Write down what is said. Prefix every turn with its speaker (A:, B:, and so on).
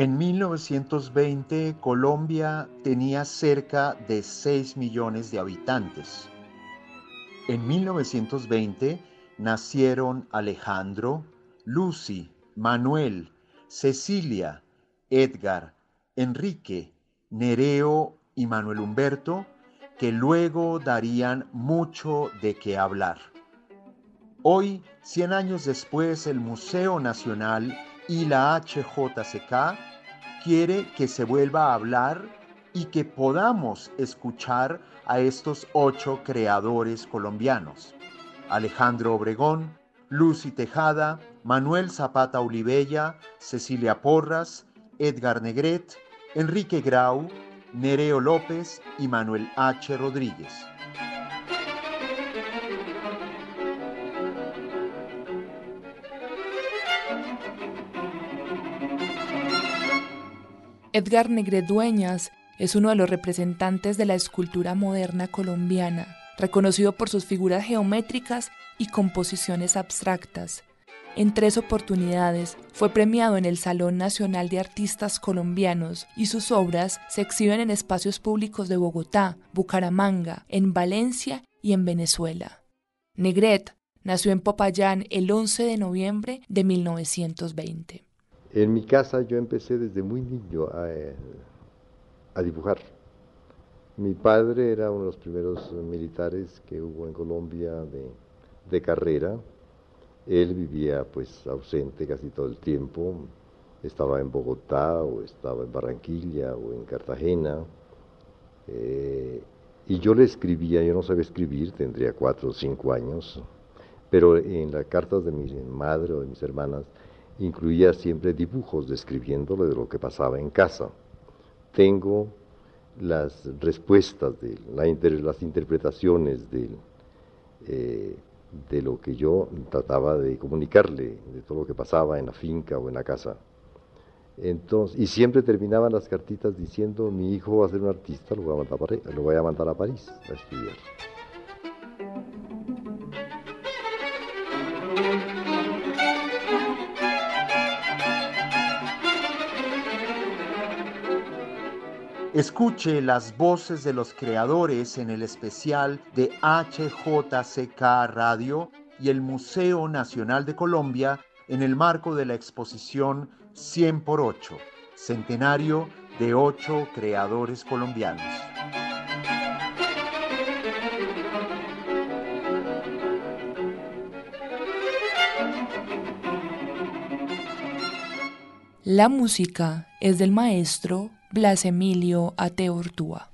A: En 1920, Colombia tenía cerca de 6 millones de habitantes. En 1920 nacieron Alejandro, Lucy, Manuel, Cecilia, Edgar, Enrique, Nereo y Manuel Humberto, que luego darían mucho de qué hablar. Hoy, 100 años después, el Museo Nacional y la HJCK quiere que se vuelva a hablar y que podamos escuchar a estos ocho creadores colombianos. Alejandro Obregón, Lucy Tejada, Manuel Zapata Olivella, Cecilia Porras, Edgar Negret, Enrique Grau, Nereo López y Manuel H. Rodríguez.
B: Edgar Negret Dueñas es uno de los representantes de la escultura moderna colombiana, reconocido por sus figuras geométricas y composiciones abstractas. En tres oportunidades fue premiado en el Salón Nacional de Artistas Colombianos y sus obras se exhiben en espacios públicos de Bogotá, Bucaramanga, en Valencia y en Venezuela. Negret nació en Popayán el 11 de noviembre de 1920.
C: En mi casa yo empecé desde muy niño a, dibujar. Mi padre era uno de los primeros militares que hubo en Colombia de, carrera. Él vivía pues ausente casi todo el tiempo. Estaba en Bogotá o estaba en Barranquilla o en Cartagena. Eh, y yo le escribía, yo no sabía escribir, tendría cuatro o cinco años, pero en las cartas de mi madre o de mis hermanas incluía siempre dibujos describiéndole de lo que pasaba en casa. Tengo las respuestas, de las interpretaciones de, eh, de lo que yo trataba de comunicarle, de todo lo que pasaba en la finca o en la casa. Entonces, y siempre terminaban las cartitas diciendo, mi hijo va a ser un artista, lo voy a mandar lo voy a, mandar a París a estudiar.
A: Escuche las voces de los creadores en el especial de HJCK Radio y el Museo Nacional de Colombia en el marco de la exposición 100 por 8, centenario de ocho creadores colombianos.
B: La música es del maestro Blas Emilio Ateortúa.